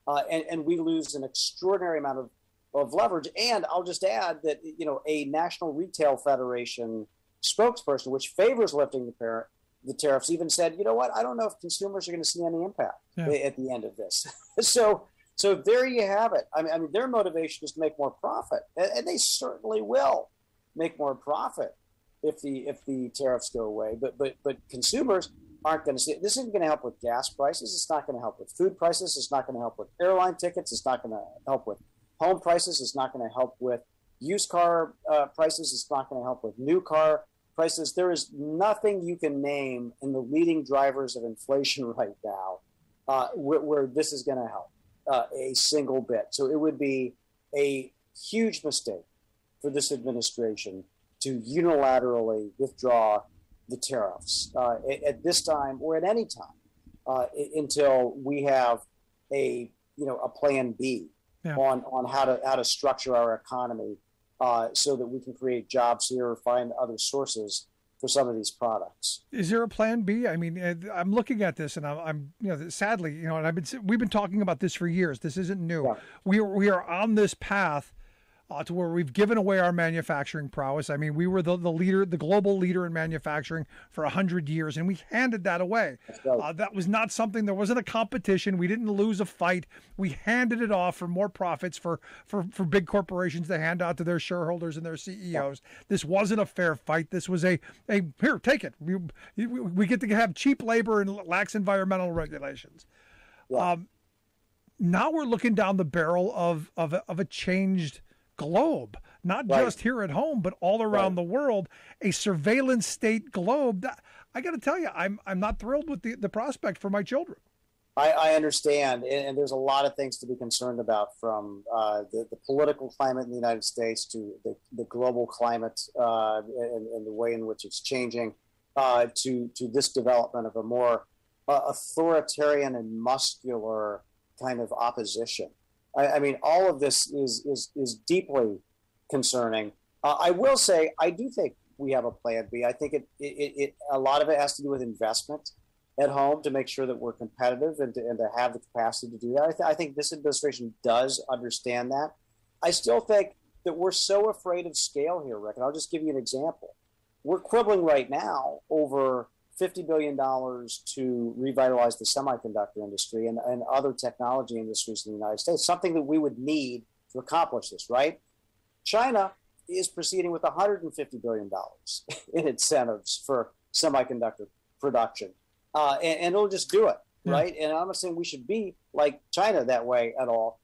Uh, and, and we lose an extraordinary amount of, of leverage. And I'll just add that, you know, a National Retail Federation spokesperson, which favors lifting the, par- the tariffs, even said, you know what, I don't know if consumers are going to see any impact yeah. at the end of this. <laughs> so so there you have it. I mean, I mean, their motivation is to make more profit, and, and they certainly will make more profit if the if the tariffs go away. But but but consumers aren't going to see it. This isn't going to help with gas prices. It's not going to help with food prices. It's not going to help with airline tickets. It's not going to help with home prices. It's not going to help with used car uh, prices. It's not going to help with new car prices. There is nothing you can name in the leading drivers of inflation <laughs> right now uh, where, where, this is going to help uh, a single bit. So it would be a huge mistake for this administration to unilaterally withdraw the tariffs uh, at, at, this time or at any time uh, until we have a you know a plan B yeah. on on how to how to structure our economy uh, so that we can create jobs here or find other sources for some of these products. Is there a plan B? I mean, uh, I'm looking at this, and I'm, I'm, you know, sadly, you know, and I've been we've been talking about this for years. This isn't new. Yeah. We are, we are on this path uh, to where we've given away our manufacturing prowess. I mean, we were the, the leader, the global leader in manufacturing for 100 years, and we handed that away. Uh, that was not something, there wasn't a competition. We didn't lose a fight. We handed it off for more profits for, for, for big corporations to hand out to their shareholders and their CEOs. Yeah. This wasn't a fair fight. This was a, a here, take it. We, we get to have cheap labor and lax environmental regulations. Yeah. Um, now we're looking down the barrel of, of, of a changed globe, not right. just here at home, but all around right. the world, a surveillance state globe. That, I got to tell you, I'm I'm not thrilled with the, the prospect for my children. I, I understand, and, and, there's a lot of things to be concerned about, from uh, the, the, political climate in the United States to the, the global climate uh, and, and, the way in which it's changing, uh, to to this development of a more uh, authoritarian and muscular kind of opposition. I, I mean, all of this is is is deeply concerning. Uh, I will say, I do think we have a plan B. I think it, it, it, a lot of it has to do with investment at home to make sure that we're competitive and to, and to have the capacity to do that. I, th- I think this administration does understand that. I still think that we're so afraid of scale here, Rick. And I'll just give you an example. We're quibbling right now over $50 billion to revitalize the semiconductor industry and, and other technology industries in the United States, something that we would need to accomplish this, right? China is proceeding with $150 billion <laughs> in incentives for semiconductor production. Uh, and, and, it'll just do it, yeah. right? And I'm not saying we should be like China that way at all,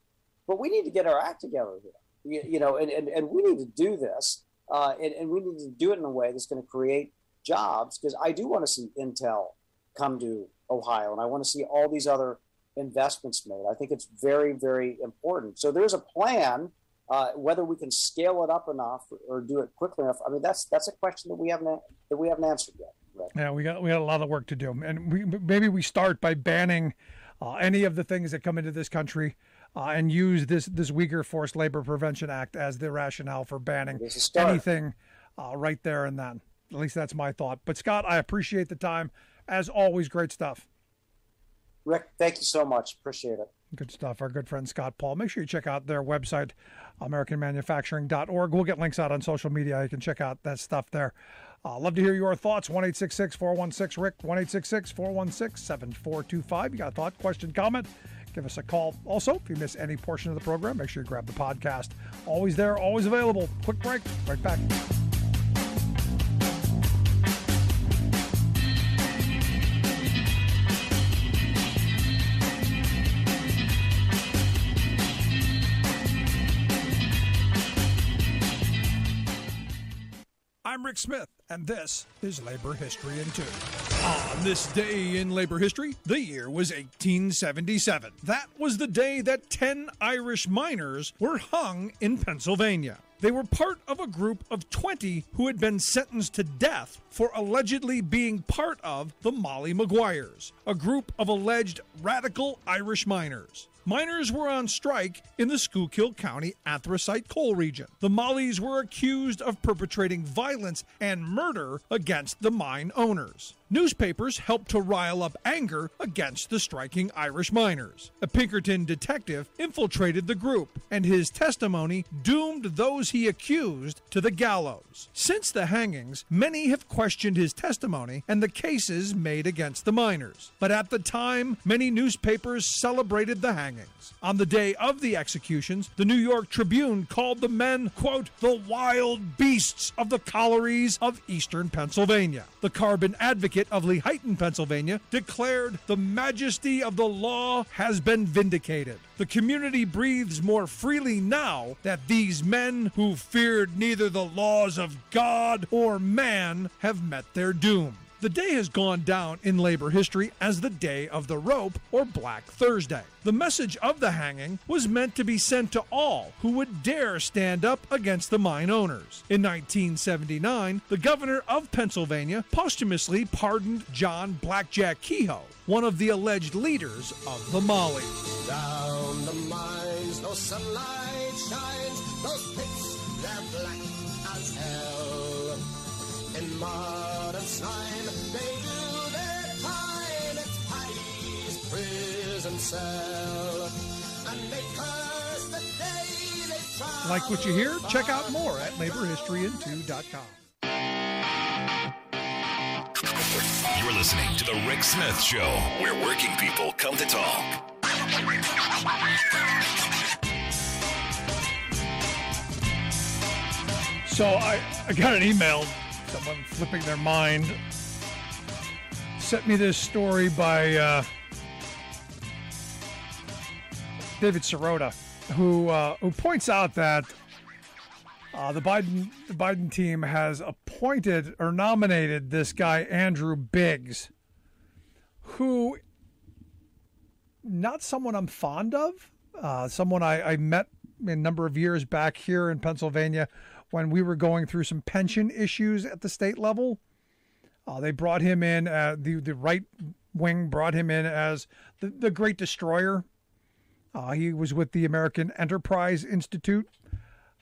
but we need to get our act together here. You, you know, and, and, and we need to do this, uh, and, and we need to do it in a way that's going to create jobs because I do want to see Intel come to Ohio and I want to see all these other investments made. I think it's very, very important. So there's a plan. Uh, whether we can scale it up enough or, do it quickly enough, I mean that's that's a question that we haven't that we haven't answered yet. Right? Yeah, we got we got a lot of work to do, and we maybe we start by banning uh, any of the things that come into this country. Uh, and use this this Uyghur Forced Labor Prevention Act as the rationale for banning anything uh, right there and then. At least that's my thought. But Scott, I appreciate the time. As always, great stuff. Rick, thank you so much. Appreciate it. Good stuff. Our good friend Scott Paul. Make sure you check out their website, AmericanManufacturing.org. We'll get links out on social media. You can check out that stuff there. Uh, love to hear your thoughts. 1 416 Rick, 1 416 7425. You got a thought, question, comment? Give us a call. Also, if you miss any portion of the program, make sure you grab the podcast. Always there, always available. Quick break, right back. I'm Smith, and this is Labor History in Two. On this day in labor history, the year was 1877. That was the day that 10 Irish miners were hung in Pennsylvania. They were part of a group of 20 who had been sentenced to death for allegedly being part of the Molly Maguires, a group of alleged radical Irish miners. Miners were on strike in the Schuylkill County anthracite coal region. The Mollies were accused of perpetrating violence and murder against the mine owners. Newspapers helped to rile up anger against the striking Irish miners. A Pinkerton detective infiltrated the group, and his testimony doomed those he accused to the gallows. Since the hangings, many have questioned his testimony and the cases made against the miners. But at the time, many newspapers celebrated the hangings. On the day of the executions, the New York Tribune called the men, quote, the wild beasts of the collieries of eastern Pennsylvania. The Carbon Advocate Advocate of Lehighton, Pennsylvania, declared the majesty of the law has been vindicated. The community breathes more freely now that these men who feared neither the laws of God or man have met their doom. The day has gone down in labor history as the Day of the Rope or Black Thursday. The message of the hanging was meant to be sent to all who would dare stand up against the mine owners. In 1979, the governor of Pennsylvania posthumously pardoned John Blackjack Kehoe, one of the alleged leaders of the Mollies. Down the mines, no sunlight shines, those pits, they're black as hell. In mud and slime, they do their time. It's Paddy's prison cell. And they curse the day they try. Like what you hear? Check out more at laborhistoryin2.com. You're listening to The Rick Smith Show, where working people come to talk. So I, I got an email, someone flipping their mind, sent me this story by uh, David Sirota, who uh, who points out that uh, the Biden the Biden team has appointed or nominated this guy Andrew Biggs, who not someone I'm fond of, uh, someone I, I met a number of years back here in Pennsylvania when we were going through some pension issues at the state level. Uh, they brought him in, uh, the, the right wing brought him in as the, the great destroyer. Uh, he was with the American Enterprise Institute.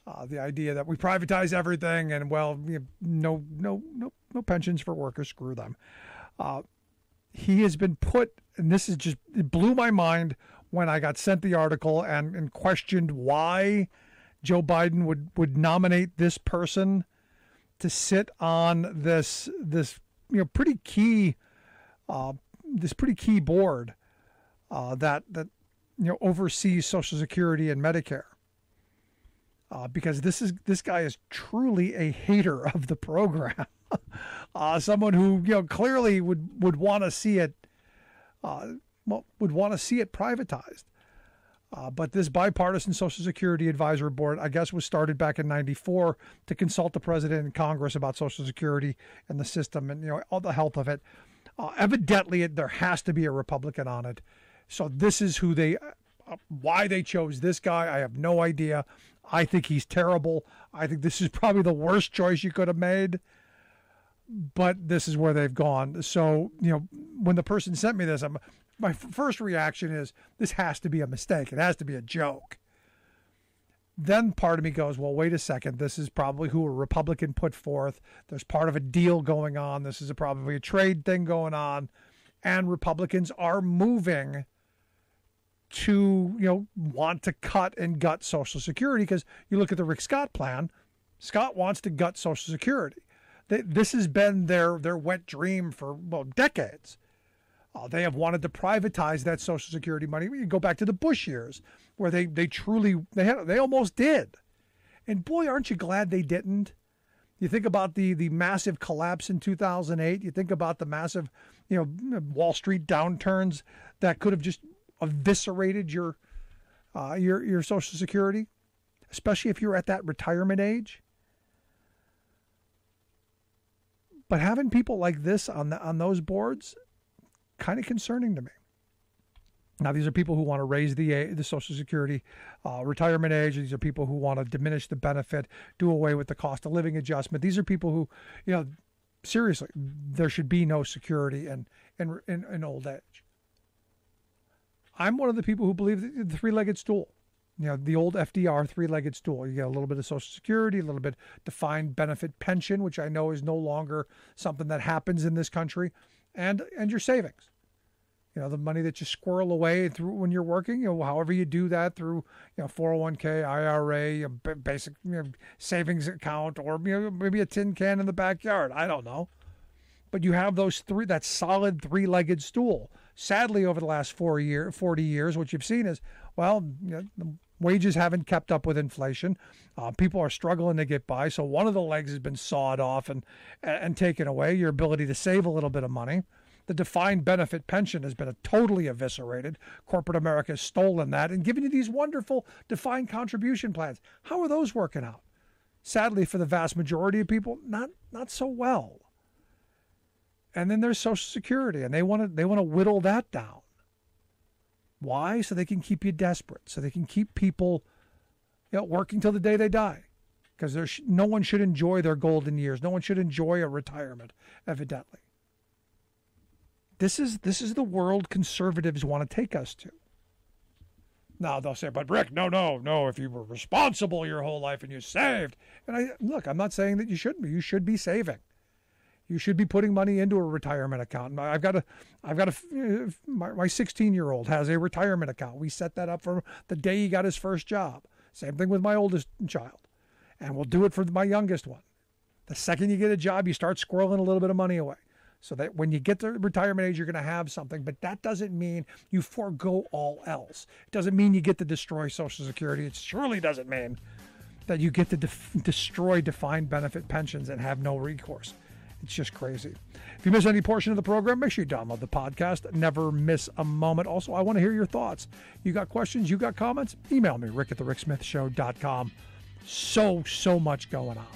Uh, the idea that we privatize everything and well, you know, no, no, no, no pensions for workers. Screw them. Uh, he has been put, and this is just it blew my mind when I got sent the article and, and questioned why Joe Biden would would nominate this person to sit on this this you know pretty key uh, this pretty key board uh, that that you know oversees Social Security and Medicare. Uh, because this is this guy is truly a hater <laughs> of the program, <laughs> uh, someone who you know clearly would would want to see it, uh, well, would want to see it privatized. Uh, but this bipartisan Social Security Advisory Board, I guess, was started back in '94 to consult the president and Congress about Social Security and the system and you know all the health of it. Uh, evidently, there has to be a Republican on it. So this is who they, uh, why they chose this guy. I have no idea. I think he's terrible. I think this is probably the worst choice you could have made. But this is where they've gone. So you know, when the person sent me this, I'm my first reaction is this has to be a mistake. It has to be a joke. Then part of me goes, well, wait a second. This is probably who a Republican put forth. There's part of a deal going on. This is a, probably a trade thing going on. And Republicans are moving to, you know, want to cut and gut Social Security because you look at the Rick Scott plan. Scott wants to gut Social Security. This has been their their wet dream for well decades. Uh, they have wanted to privatize that Social Security money. You go back to the Bush years, where they they truly they had they almost did, and boy, aren't you glad they didn't? You think about the the massive collapse in 2008. You think about the massive, you know, Wall Street downturns that could have just eviscerated your uh, your your Social Security, especially if you're at that retirement age. But having people like this on the, on those boards, kind of concerning to me. Now, these are people who want to raise the the Social Security uh, retirement age. These are people who want to diminish the benefit, do away with the cost of living adjustment. These are people who, you know, seriously, there should be no security in in, in, in old age. I'm one of the people who believe the three-legged stool. You know, the old FDR three-legged stool. You get a little bit of Social Security, a little bit defined benefit pension, which I know is no longer something that happens in this country, and and your savings you know the money that you squirrel away through when you're working you know however you do that through you know 401k ira basic you know, savings account or you know, maybe a tin can in the backyard i don't know but you have those three that solid three-legged stool sadly over the last four year 40 years what you've seen is well you know, Wages haven't kept up with inflation. Uh, people are struggling to get by. So one of the legs has been sawed off and and taken away. Your ability to save a little bit of money. The defined benefit pension has been totally eviscerated. Corporate America has stolen that and given you these wonderful defined contribution plans. How are those working out? Sadly, for the vast majority of people, not not so well. And then there's Social Security, and they want to they want to whittle that down. Why? So they can keep you desperate. So they can keep people, you know, working till the day they die. Because there's no one should enjoy their golden years. No one should enjoy a retirement, evidently. This is this is the world conservatives want to take us to. Now they'll say, "But Rick, no, no, no. If you were responsible your whole life and you saved," and I look, I'm not saying that you shouldn't be. You should be saving. You should be putting money into a retirement account. I've got a, I've got a, my 16 year old has a retirement account. We set that up for the day he got his first job. Same thing with my oldest child, and we'll do it for my youngest one. The second you get a job, you start squirreling a little bit of money away so that when you get to retirement age, you're going to have something. But that doesn't mean you forego all else. It doesn't mean you get to destroy Social Security. It surely doesn't mean that you get to def- destroy defined benefit pensions and have no recourse. It's just crazy. If you miss any portion of the program, make sure you download the podcast. Never miss a moment. Also, I want to hear your thoughts. You got questions? You got comments? Email me, rick at the ricksmithshow.com. So, so much going on.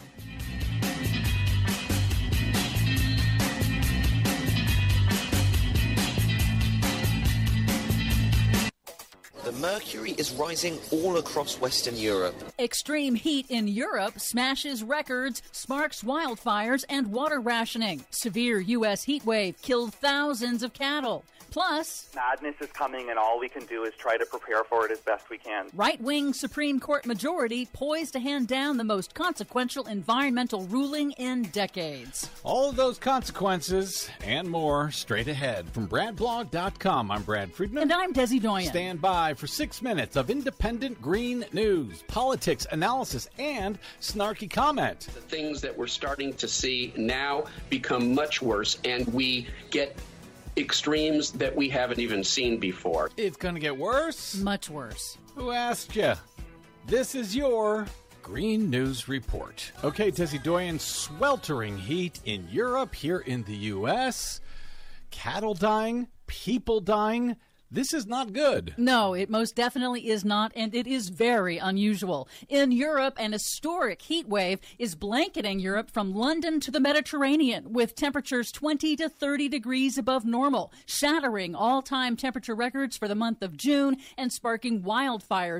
Mercury is rising all across Western Europe. Extreme heat in Europe smashes records, sparks wildfires, and water rationing. Severe U.S. heat wave killed thousands of cattle. Plus, madness is coming, and all we can do is try to prepare for it as best we can. Right wing Supreme Court majority poised to hand down the most consequential environmental ruling in decades. All of those consequences and more straight ahead from BradBlog.com. I'm Brad Friedman. And I'm Desi Doyen. Stand by for six minutes of independent green news, politics, analysis, and snarky comment. The things that we're starting to see now become much worse, and we get extremes that we haven't even seen before. It's going to get worse? Much worse. Who asked you? This is your Green News Report. Okay, Desi Doyen, sweltering heat in Europe, here in the U.S., cattle dying, people dying. This is not good. No, it most definitely is not, and it is very unusual. In Europe, an historic heat wave is blanketing Europe from London to the Mediterranean, with temperatures 20 to 30 degrees above normal, shattering all time temperature records for the month of June and sparking wildfires